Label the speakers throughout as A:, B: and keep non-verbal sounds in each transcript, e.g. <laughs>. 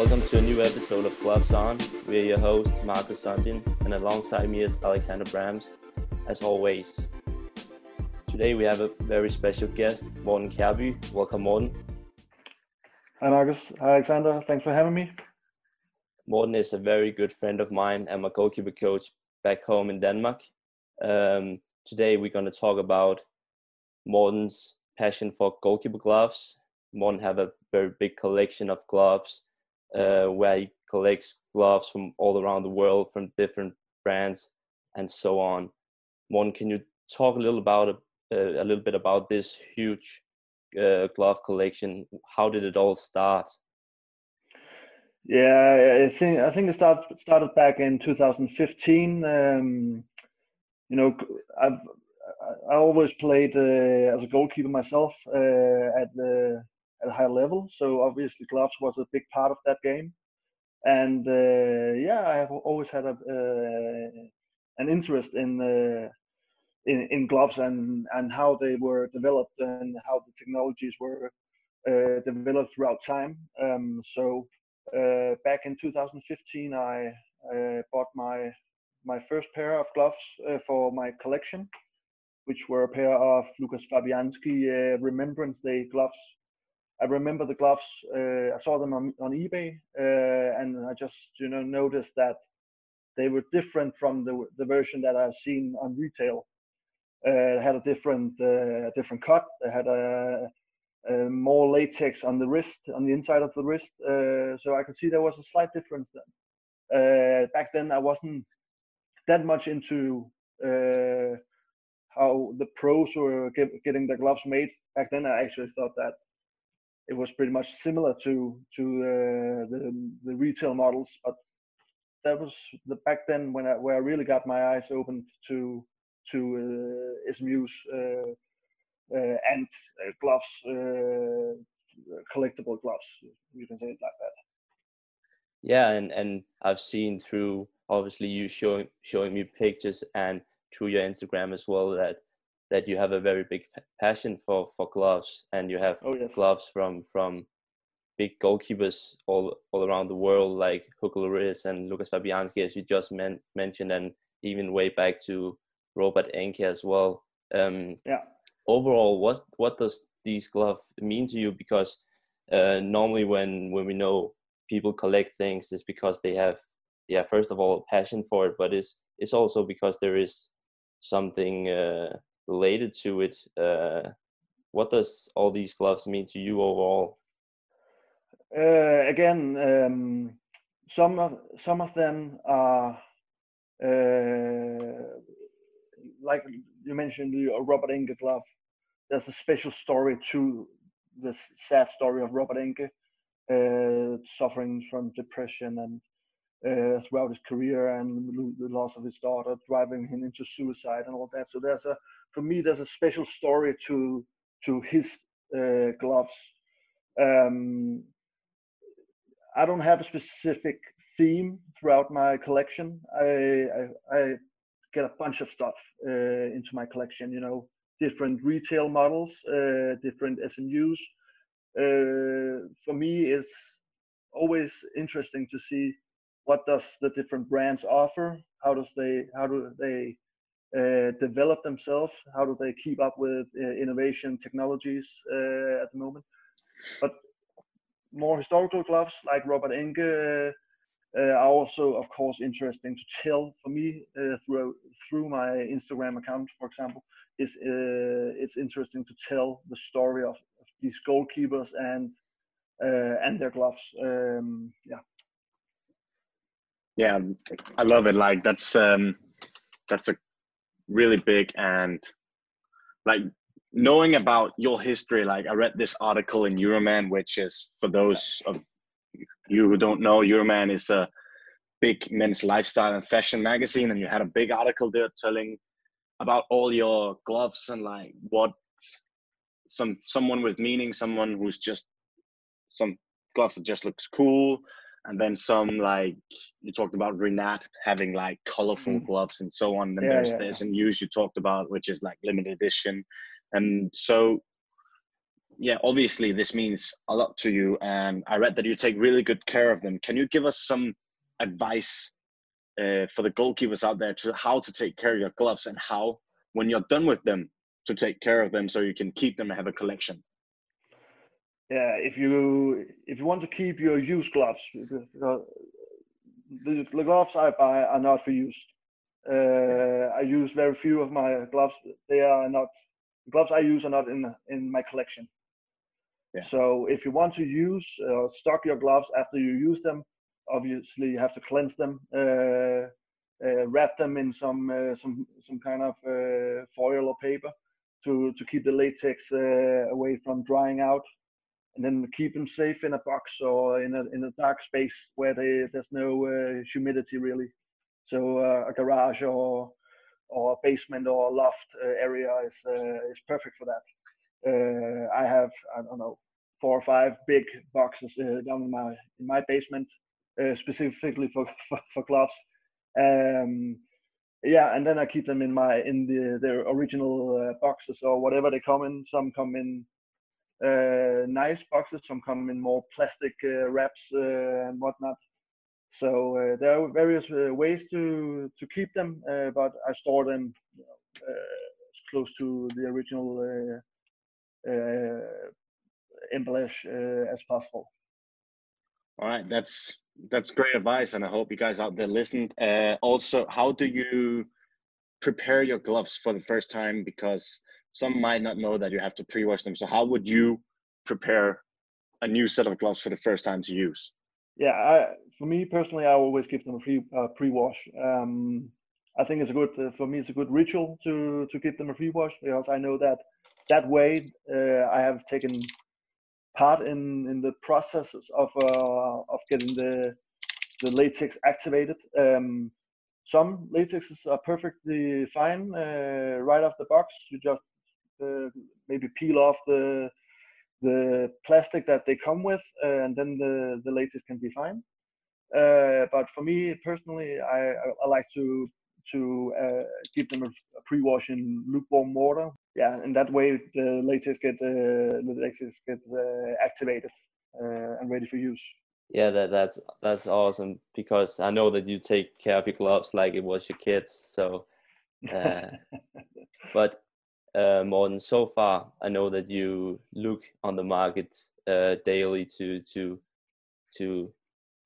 A: Welcome to a new episode of Gloves On. We're your host, Marcus Sundin, and alongside me is Alexander Brams, as always. Today we have a very special guest, Morten Kjærby. Welcome, Morten.
B: Hi, Marcus. Hi, Alexander. Thanks for having me.
A: Morten is a very good friend of mine. I'm a goalkeeper coach back home in Denmark. Um, today we're going to talk about Morten's passion for goalkeeper gloves. Morten have a very big collection of gloves uh, where he collects gloves from all around the world from different brands and so on. Morten, can you talk a little about uh, a little bit about this huge uh, glove collection? How did it all start?
B: Yeah, I think I think it started started back in 2015. Um, you know, I've I always played uh, as a goalkeeper myself uh, at the at a high level, so obviously gloves was a big part of that game. And uh, yeah, I have always had a uh, an interest in, uh, in in gloves and and how they were developed and how the technologies were uh, developed throughout time. Um, so back in 2015, I bought my my first pair of gloves for my collection which were a pair of Lucas Fabianski uh, Remembrance Day gloves. I remember the gloves. Uh, I saw them on, on eBay, uh, and I just you know noticed that they were different from the the version that I've seen on retail. Uh, had a different uh, different cut. They had a, a, more latex on the wrist, on the inside of the wrist. Uh, so I could see there was a slight difference then. Uh, back then, I wasn't that much into uh, how the pros were get, getting their gloves made. Back then, I actually thought that it was pretty much similar to to uh, the the retail models, but that was the back then when I where I really got my eyes opened to to uh, SMU's uh, uh, and uh, gloves, uh, collectible gloves. You can say it like that.
A: Yeah, and and I've seen through obviously you showing showing me pictures and through your Instagram as well that that you have a very big passion for for gloves and you have
B: oh, yes.
A: gloves from from big goalkeepers all all around the world like Hugo Lloris and Lucas Fabianski as you just men- mentioned and even way back to Robert Enke as well. Um,
B: yeah.
A: Overall, what what does these gloves mean to you? Because uh, normally when when we know people collect things, it's because they have yeah first of all a passion for it, but it's it's also because there is something uh, related to it. Uh, what does all these gloves mean to you overall?
B: Uh, again, um, some of some of them are uh, like you mentioned the Robert Enke glove. There's a special story to this sad story of Robert Enke, uh, suffering from depression and uh, throughout his career and the loss of his daughter driving him into suicide and all that. So there's a, for me, there's a special story to to his uh, gloves. Um, I don't have a specific theme throughout my collection. I I, I get a bunch of stuff uh, into my collection. You know, different retail models, uh, different SMUs. Uh, for me, it's always interesting to see what does the different brands offer how does they how do they develop themselves? How do they keep up with uh, innovation technologies uh, at the moment? But more historical gloves like robert enke uh, are also of course interesting to tell for me through through my instagram account for example. Is it's interesting to tell the story of, of these goalkeepers and and their gloves. Um, yeah.
C: Yeah i love it. Like that's um that's a really big and like knowing about your history like i read this article in euroman which is for those of you who don't know euroman is a big men's lifestyle and fashion magazine and you had a big article there telling about all your gloves and like what some someone with meaning someone who's just some gloves that just looks cool and then some like you talked about Renat having like colorful mm. gloves and so on. Then
B: yeah,
C: there's
B: yeah,
C: there's yeah. news you talked about which is like limited edition, and so yeah, obviously this means a lot to you, and I read that you take really good care of them. Can you give us some advice uh, for the goalkeepers out there to how to take care of your gloves and how, when you're done with them, to take care of them so you can keep them and have a collection?
B: Yeah, if you if you want to keep your used gloves, the, the gloves I buy are not for use. Uh, I use very few of my gloves. They are not the gloves I use are not in in my collection. Yeah. So if you want to use or uh, stock your gloves after you use them, obviously you have to cleanse them, uh, uh, wrap them in some uh, some some kind of uh, foil or paper to to keep the latex uh, away from drying out, and then keep them safe in a box or in a in a dark space where they, there's no humidity really. So a garage or or a basement or a loft area is is perfect for that. Uh, I have I don't know four or five big boxes uh, down in my in my basement uh, specifically for, <laughs> for, for gloves. Um, yeah, and then I keep them in my in the their original uh, boxes or whatever they come in. Some come in uh, nice boxes, some come in more plastic uh, wraps uh, and whatnot. So uh, there are various ways to to keep them, but I store them you know, close to the original embellish as possible.
C: All right, that's that's great advice, and I hope you guys out there listened. Uh, also, how do you prepare your gloves for the first time? Because some might not know that you have to pre-wash them. So, how would you prepare a new set of gloves for the first time to use?
B: Yeah, I, for me personally, I always give them a pre uh, pre-wash. Um, I think it's a good uh, for me. It's a good ritual to to give them a pre-wash because I know that that way uh, I have taken part in in the processes of uh, of getting the the latex activated. Um, some latexes are perfectly fine uh, right off the box. You just uh, maybe peel off the the plastic that they come with, uh, and then the the latex can be fine. Uh, but for me personally, I, I like to to uh, give them a, a, pre-wash in lukewarm water. Yeah, and that way the latex get uh, the latex get uh, activated uh, and ready for use.
A: Yeah, that that's that's awesome because I know that you take care of your gloves like it was your kids. So, uh, <laughs> but uh, Morten, so far. I know that you look on the market uh, daily to to to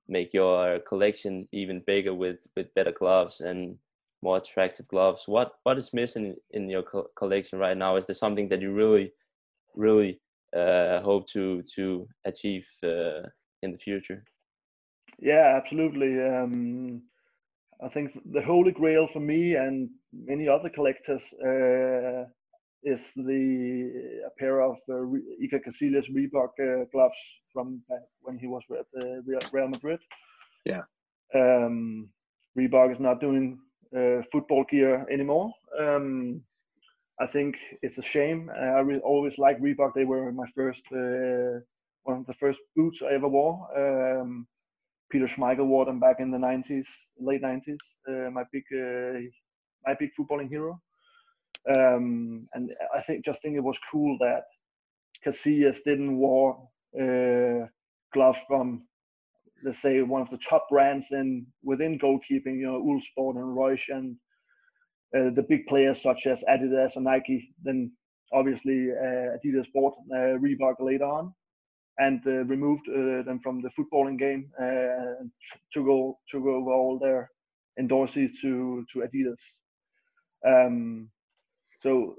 A: make your collection even bigger with with better gloves and more attractive gloves. What what is missing in your co- collection right now? Is there something that you really really uh, hope to to achieve uh, in the future?
B: Yeah absolutely. Um, i think the holy grail for me and many other collectors uh, is the a pair of uh, Iker Casillas Reebok uh, gloves from when he was at uh, Real Madrid.
C: Yeah.
B: Um, Reebok is not doing uh, football gear anymore. Um, I think it's a shame. I re- always liked Reebok. They were my first, uh, one of the first boots I ever wore. Um, Peter Schmeichel wore them back in the 90s, late 90s. Uh, my big, uh, my big footballing hero. Um, and I think just think it was cool that Casillas didn't wear uh, gloves from let's say one of the top brands in within goalkeeping, you know, Uhlsport and Reusch and uh, the big players such as Adidas and Nike, then obviously uh, Adidas bought uh, Reebok later on and uh, removed uh, them from the footballing game uh, and took, all, took over all their endorsees to, to Adidas. Um, so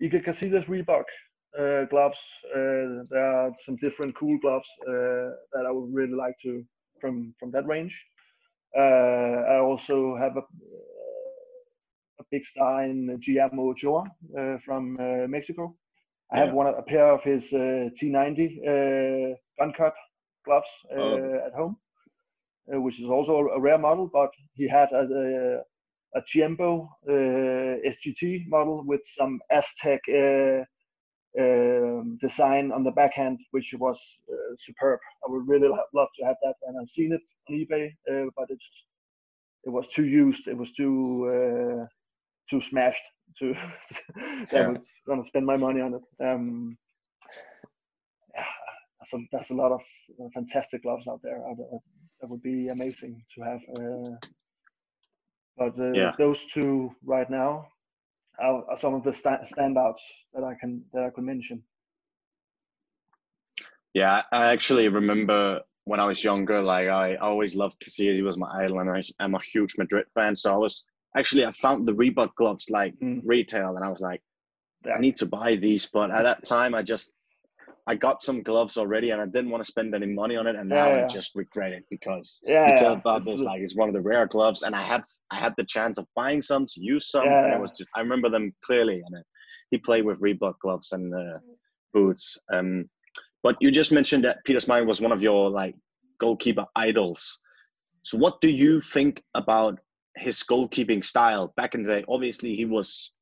B: you can Iker Casillas Reebok uh, gloves. Uh, there are some different cool gloves uh, that I would really like to from from that range. I also have a a big star in Guillermo Ochoa from Mexico. I have one a pair of his uh, T90 uh, gun cut gloves uh, oh. at home, which is also a rare model. But he had a, a, a Tiempo SGT model with some Aztec um, design on the backhand, which was uh, superb. I would really love to have that, and I've seen it on eBay, uh, but it's it was too used. It was too uh, too smashed. To <laughs> yeah. I was gonna spend my money on it. Um, so there's a lot of uh, fantastic gloves out there. that would be amazing to have. But uh, yeah. those two right now are, are some of the sta- standouts that I can that I could mention.
C: Yeah, I actually remember when I was younger, like I always loved Casillas. He was my idol, and I, am a huge Madrid fan. So I was actually I found the Reebok gloves like mm. retail, and I was like, I need to buy these. But at that time, I just I got some gloves already, and I didn't want to spend any money on it, and now yeah, yeah. I just regret it because
B: yeah,
C: you tell about this like it's one of the rare gloves, and I had I had the chance of buying some to use some, and it was just I remember them clearly, and it, he played with Reebok gloves and uh, boots. Um, but you just mentioned that Peter Schmeichel was one of your like goalkeeper idols. So what do you think about his goalkeeping style back in the day? Obviously, he was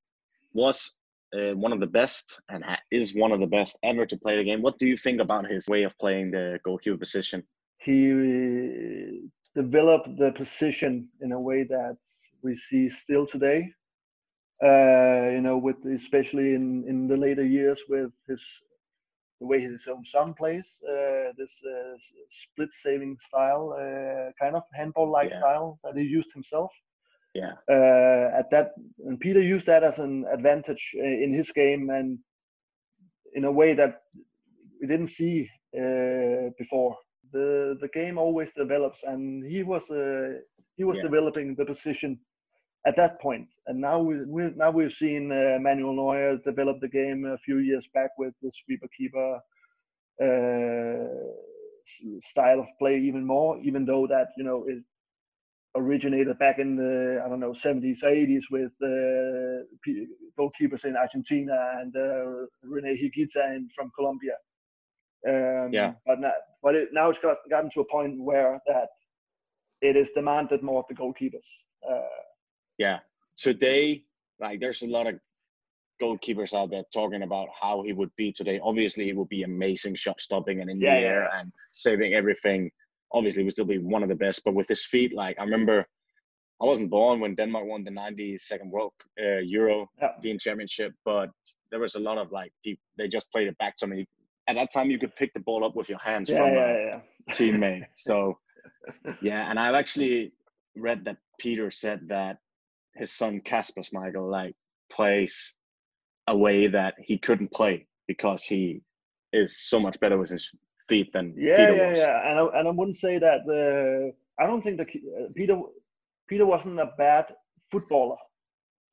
C: was uh, one of the best and is one of the best ever to play the game. What do you think about his way of playing the goalkeeper position?
B: He developed the position in a way that we see still today. Uh, you know, with especially in in the later years with his the way his own son plays, uh, this uh, split saving style, uh, kind of handball like yeah. style that he used himself.
C: Yeah.
B: Uh, at that, and Peter used that as an advantage uh, in his game, and in a way that we didn't see uh, before. The the game always develops, and he was uh, he was yeah. developing the position at that point. And now we, we now we've seen uh, Manuel Neuer develop the game a few years back with the sweeper keeper uh, style of play even more. Even though that you know it originated back in the I don't know 70s 80s with uh, goalkeepers in Argentina and uh, Rene Higuita in, from Colombia. Um,
C: yeah.
B: But now, but it, now it's got, gotten to a point where that it is demanded more of the goalkeepers. Uh,
C: yeah. Today, like there's a lot of goalkeepers out there talking about how he would be today. Obviously, he would be amazing shot stopping and in yeah, the air yeah. and saving everything obviously would still be one of the best. But with his feet, like I remember, I wasn't born when Denmark won the '92nd World uh, Euro yeah. Championship, but there was a lot of like people they just played it back to me. At that time, you could pick the ball up with your hands
B: yeah,
C: from
B: yeah,
C: a teammate. <laughs> So <laughs> yeah, and I've actually read that Peter said that his son Kasper Schmeichel like plays a way that he couldn't play because he is so much better with his feet than
B: yeah,
C: Peter
B: yeah,
C: was.
B: Yeah, and I, and I wouldn't say that. Uh, I don't think that uh, Peter Peter wasn't a bad footballer.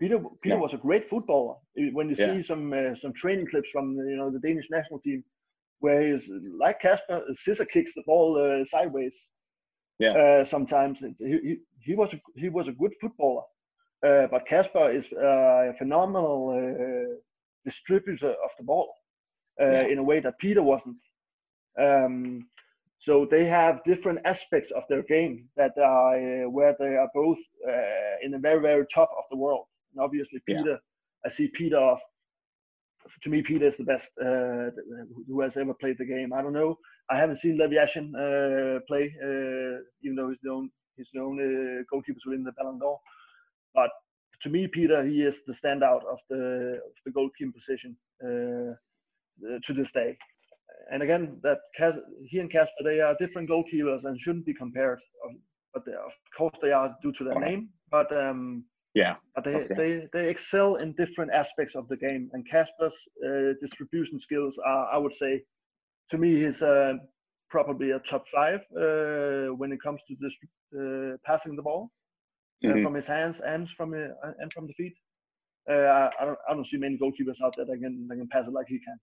B: Peter Peter was a great footballer. When you yeah. see some uh, some training clips from you know the Danish national team, where he's like Kasper, scissor kicks the ball uh, sideways.
C: Yeah.
B: Uh, sometimes he, he, he was a, he was a good footballer, uh, but Kasper is a phenomenal distributor of the ball yeah. in a way that Peter wasn't. Um, so they have different aspects of their game that are uh, where they are both uh, in the very very top of the world. And obviously, Peter, yeah. I see Peter. To me, Peter is the best uh, who has ever played the game. I don't know. I haven't seen Lev Yashin uh, play, uh, even though he's known only, he's the only goalkeeper to the Ballon d'Or. But to me, Peter, he is the standout of the of the goalkeeping position uh, to this day and again, that he and Kasper, they are different goalkeepers and shouldn't be compared. But they, of course, they are due to their name. But um,
C: yeah,
B: but they, okay. they they excel in different aspects of the game. And Kasper's uh, distribution skills are, I would say, to me, he's uh, probably a top five uh, when it comes to this uh, passing the ball uh, mm-hmm. from his hands and from uh, and from the feet. I don't I don't see many goalkeepers out there that can that can pass it like he can.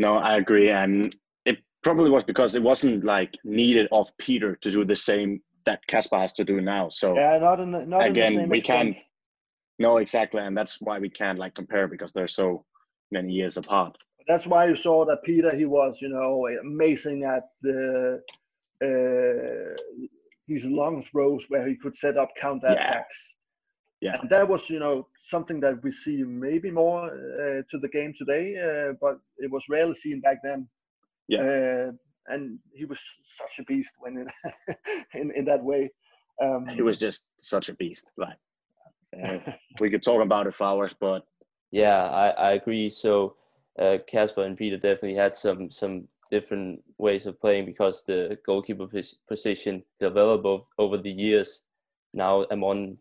C: No, I agree, and it probably was because it wasn't like needed of Peter to do the same that Kasper has to do now. So
B: yeah, not in the, not
C: again, we can't. No, exactly, and that's why we can't like compare because they're so many years apart.
B: That's why you saw that Peter, he was, you know, amazing at the uh, these long throws where he could set up counter attacks.
C: Yeah.
B: And that was, you know, something that we see maybe more uh, to the game today, uh, but it was rarely seen back then.
C: Yeah.
B: Uh, and he was such a beast when it, <laughs> in in that way. Um,
C: he was just such a beast. Like uh, <laughs> we could talk about it for hours, but
A: yeah, I, I agree. So uh, Kasper and Peter definitely had some some different ways of playing because the goalkeeper position developed over the years. Now I'm on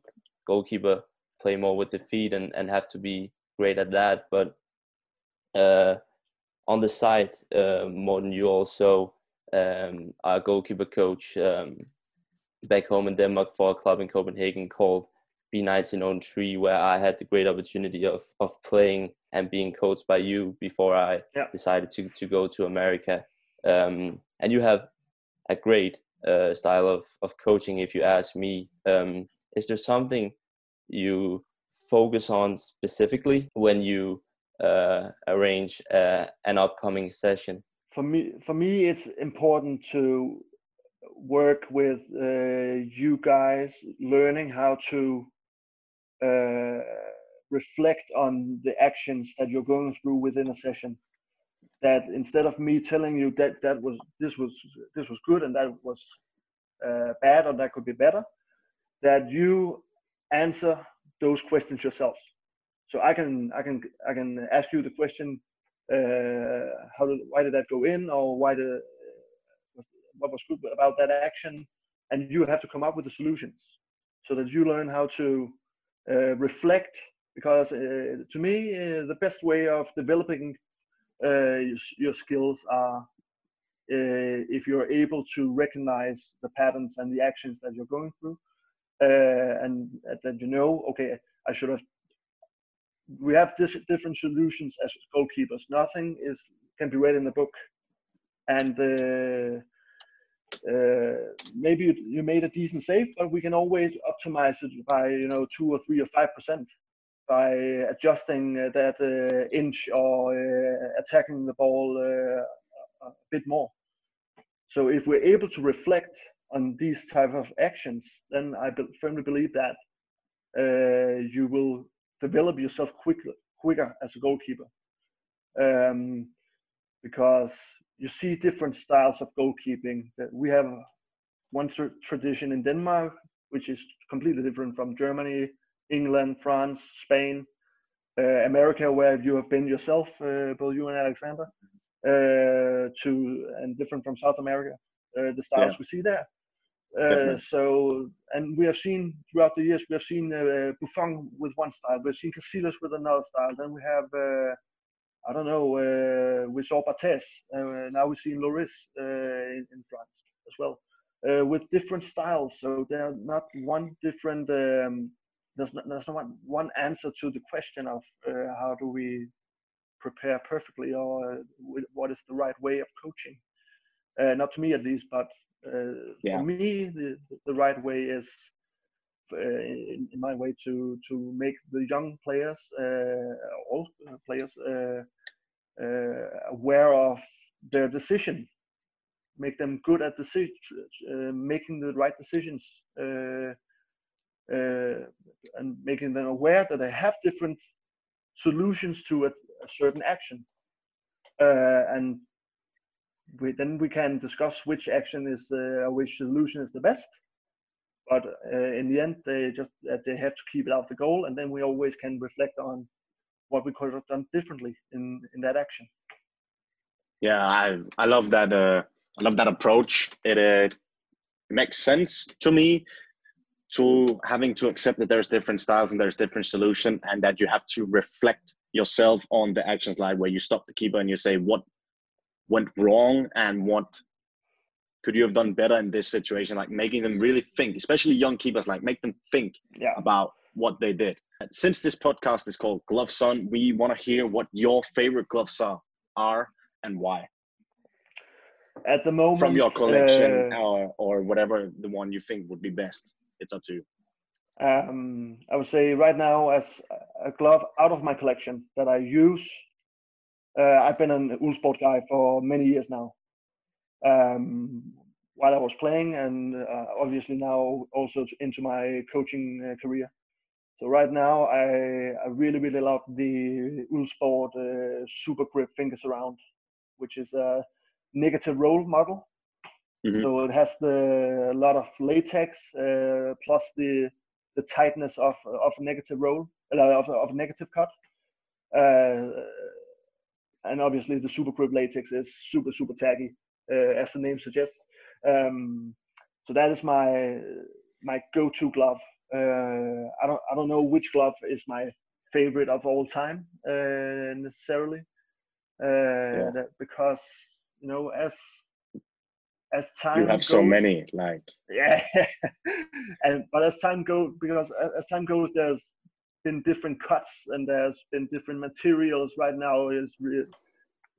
A: goalkeeper play more with the feet and, and have to be great at that. But uh, on the side, uh, Morten, you also um, are a goalkeeper coach um, back home in Denmark for a club in Copenhagen called B1903, where I had the great opportunity of, of playing and being coached by you before I yeah. decided to, to go to America. Um, and you have a great uh, style of, of coaching, if you ask me. Um, is there something you focus on specifically when you uh, arrange uh, an upcoming session?
B: For me, for me, it's important to work with uh, you guys, learning how to uh, reflect on the actions that you're going through within a session. That instead of me telling you that that was this was this was good and that was uh, bad or that could be better, that you answer those questions yourselves. So I can I can I can ask you the question, uh, how did why did that go in or why did what was good about that action, and you have to come up with the solutions so that you learn how to uh, reflect. Because uh, to me, uh, the best way of developing uh, your skills are uh, if you're able to recognize the patterns and the actions that you're going through uh, and that you know, okay, I should have. We have this, different solutions as goalkeepers. Nothing is can be read in the book, and uh, uh, maybe you, you, made a decent save, but we can always optimize it by you know two or three or five percent by adjusting uh, that uh, inch or uh, attacking the ball uh, a bit more. So if we're able to reflect on these type of actions, then I be firmly believe that uh, you will develop yourself quicker, quicker as a goalkeeper. Um, because you see different styles of goalkeeping. We have one tr tradition in Denmark, which is completely different from Germany, England, France, Spain, uh, America, where you have been yourself, uh, both you and Alexander, uh, to and different from South America. Uh, the styles yeah. we see there. Uh, so, and we have seen throughout the years, we have seen uh, Buffon with one style, we've seen Casillas with another style. Then we have, uh, I don't know, uh, we saw Barthez. Uh, now we see Lloris uh, in, in, France as well, uh, with different styles. So they're not one different. Um, there's not, there's not one answer to the question of how do we prepare perfectly or what is the right way of coaching. not to me at least, but uh, yeah. For me, the, the right way is, uh, in, in, my way, to to make the young players, uh, all players, aware of their decision make them good at decision, uh, making the right decisions, uh, uh, and making them aware that they have different solutions to a, a certain action. and we, then we can discuss which action is uh, which solution is the best. But uh, in the end, they just uh, they have to keep it out of the goal, and then we always can reflect on what we could have done differently in in that action.
C: Yeah, I I love that. Uh, I love that approach. It, uh, makes sense to me to having to accept that there's different styles and there's different solution and that you have to reflect yourself on the actions like where you stop the keeper and you say what went wrong and what could you have done better in this situation? Like making them really think especially young keepers like make them think yeah. about what they did. Since this podcast is called gloves on we want to hear what your favorite gloves are, are and why.
B: At the moment
C: from your collection uh, or, or whatever the one you think would be best. It's up to you.
B: Um, i would say right now as a glove out of my collection that i use uh, I've been an Uhlsport guy for many years now. Um, while I was playing, and uh, obviously now also into my coaching uh, career. So right now, I, I really really love the Uhlsport uh, Super Grip fingers around, which is a negative roll model. Mm-hmm. So it has the a lot of latex uh, plus the the tightness of of negative roll uh, of of negative cut. Uh, and obviously the super grip latex is super super tacky, uh, as the name suggests. Um, so that is my my go-to glove. Uh, I don't I don't know which glove is my favorite of all time uh, necessarily, uh,
C: Yeah.
B: that, because you know as as time
C: You have
B: goes,
C: so many, like
B: yeah <laughs> and but as time goes because as time goes there's been different cuts and there's been different materials right now is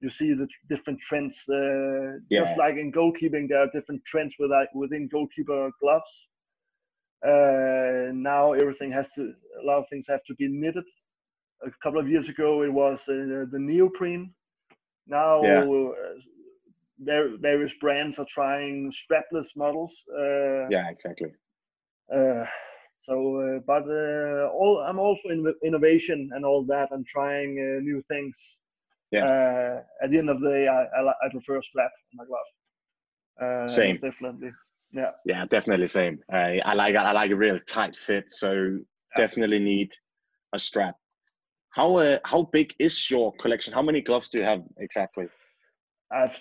B: you see the different trends uh,
C: Yeah.
B: just like in goalkeeping there are different trends with, like, within goalkeeper gloves uh, now everything has to a lot of things have to be knitted a couple of years ago it was uh, the neoprene now
C: Yeah.
B: uh, there various brands are trying strapless models uh,
C: yeah, exactly.
B: So, uh, but uh, all I'm also in innovation and all that, and trying uh, new things.
C: Yeah.
B: Uh, at the end of the day, I I, I prefer a strap in my glove. Uh,
C: Same.
B: definitely. Yeah.
C: Yeah, definitely same. I I like I like a real tight fit, so definitely need a strap. How uh, how big is your collection? How many gloves do you have exactly?
B: I've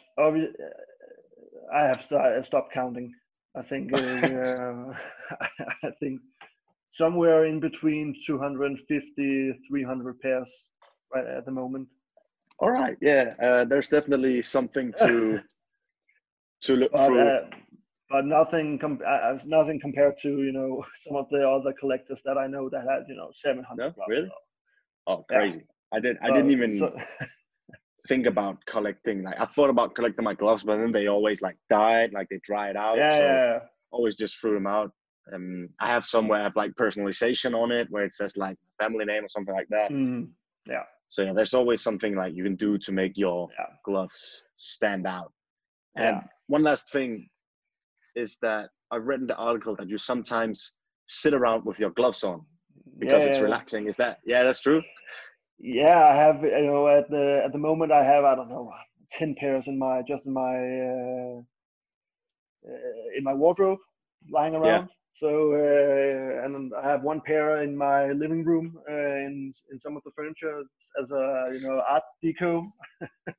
B: I have st- stopped counting. I think uh, <laughs> I think somewhere in between 250 300 pairs right at the moment.
C: All right, yeah. Uh, there's definitely something <laughs> to to look
B: but
C: through.
B: uh, but nothing com- uh, uh, nothing compared to you know <laughs> some of the other collectors that I know that had you know 700
C: No? Really?
B: So-
C: oh,
B: yeah.
C: crazy! I did. I didn't even
B: so- <laughs>
C: think about collecting. Like I thought about collecting my gloves, but then they always like died, like they dried out.
B: yeah,
C: so
B: yeah,
C: always just threw them out. Um, I have some where I have like personalization on it, where it says like family name or something like that.
B: Mm, yeah,
C: So yeah, there's always something like you can do to make your
B: Yeah.
C: gloves stand out. And
B: Yeah.
C: one last thing is that I've read in the article that you sometimes sit around with your gloves on because
B: yeah,
C: it's relaxing. Is that yeah, that's true?
B: Yeah, I have you know at the at the moment I have I don't know ten pairs in my just in my uh, uh, in my wardrobe lying around. So uh, and I have one pair in my living room uh, in in some of the furniture as a you know art deco.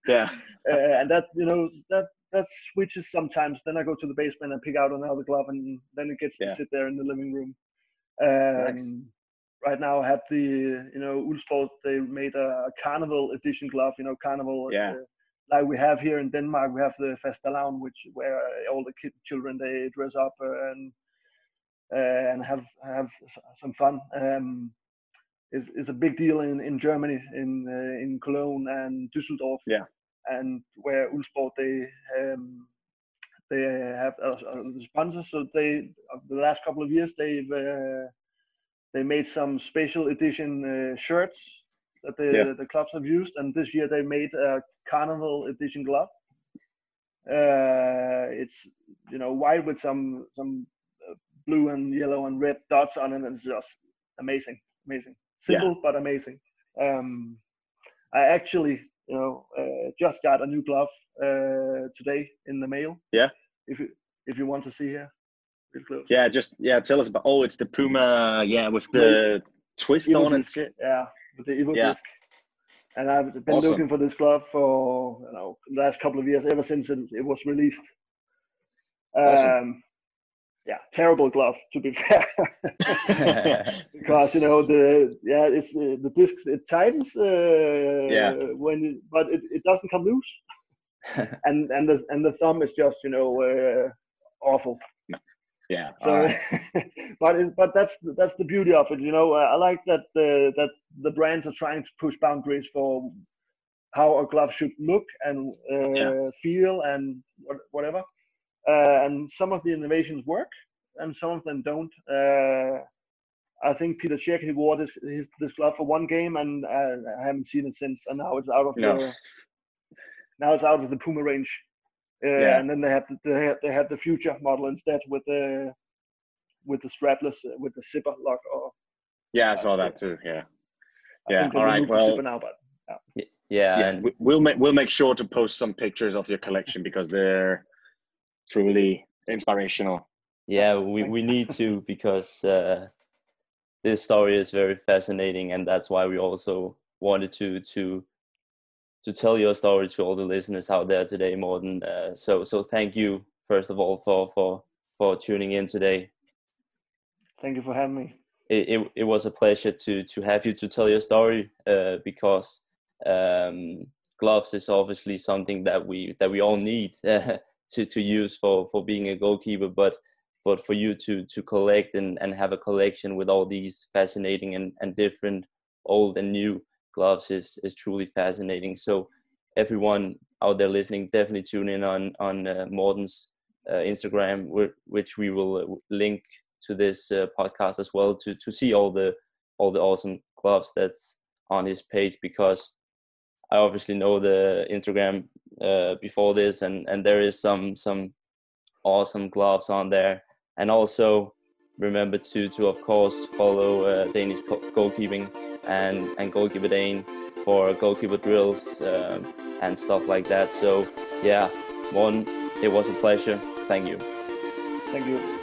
C: Yeah. <laughs>
B: uh, and that you know that that switches sometimes. Then I go to the basement and pick out another glove, and then it gets
C: Yeah.
B: to sit there in the living room. Um,
C: Nice.
B: Right now, I have the you know Uhlsport. They made a carnival edition glove. You know, carnival.
C: Yeah.
B: Uh, like we have here in Denmark, we have the Fastelavn, which where all the kid children they dress up uh, and uh, and have have some fun. Um, is is a big deal in in Germany, in uh, in Cologne and Düsseldorf.
C: Yeah.
B: And where Uhlsport they um, they have uh, uh, the sponsors. So they the last couple of years they've uh, they made some special edition uh, shirts that the
C: Yeah.
B: the clubs have used, and this year they made a carnival edition glove. Uh, it's you know white with some some uh, blue and yellow and red dots on it, and it's just amazing, amazing,
C: Yeah.
B: simple but amazing. Um, I actually you know uh, just got a new glove uh, today in the mail.
C: Yeah.
B: If you if you want to see here.
C: Yeah, just yeah, tell us about oh it's the Puma, yeah, with the twist
B: Evil
C: on and
B: disc,
C: shit.
B: Yeah, with the evil
C: Yeah.
B: disc. And I've been
C: Awesome.
B: looking for this glove for you know the last couple of years, ever since it, it was released. Um,
C: Awesome.
B: Yeah, terrible glove to be <laughs> fair, <laughs> because you know the yeah it's uh, the discs it tightens uh,
C: Yeah.
B: when it, but it, it doesn't come loose, <laughs> and and the and the thumb is just you know uh, awful.
C: Yeah.
B: So,
C: alright.
B: but it, but that's that's the beauty of it, you know. Uh, I like that the that the brands are trying to push boundaries for how a glove should look and uh,
C: Yeah.
B: feel and whatever. Uh, and some of the innovations work, and some of them don't. Uh, I think Peter Cech he wore this his, this glove for one game, and uh, I haven't seen it since. And now it's out of
C: No.
B: the now it's out of the Puma range. Uh,
C: Yeah.
B: And then they have the, they have, they have the future model instead with the with the strapless uh, with the zipper lock. Or
C: yeah, I saw that too. Yeah.
B: I
C: Yeah. All right. Well,
B: now, but
A: yeah,
C: yeah,
A: and
C: we'll make we'll make sure to post some pictures of your collection because they're truly inspirational.
A: yeah, we, we need to <laughs> because uh, this story is very fascinating, and that's why we also wanted to to to tell your story to all the listeners out there today, Morten. Uh, so so thank you first of all for for for tuning in today.
B: Thank you for having me.
A: It, it, it was a pleasure to to have you to tell your story uh, because um, gloves is obviously something that we that we all need <laughs> to to use for for being a goalkeeper, but but for you to to collect and, and have a collection with all these fascinating and, and different old and new gloves is is truly fascinating. So everyone out there listening, definitely tune in on on uh, Morten's uh, Instagram, which we will uh, link to this uh, podcast as well to to see all the all the awesome gloves that's on his page because I obviously know the Instagram uh, before this and and there is some some awesome gloves on there and also remember to to of course follow uh, Danish goalkeeping and and goalkeeper Dane for goalkeeper drills um, and stuff like that. So yeah, one, it was a pleasure. Thank you.
B: Thank you.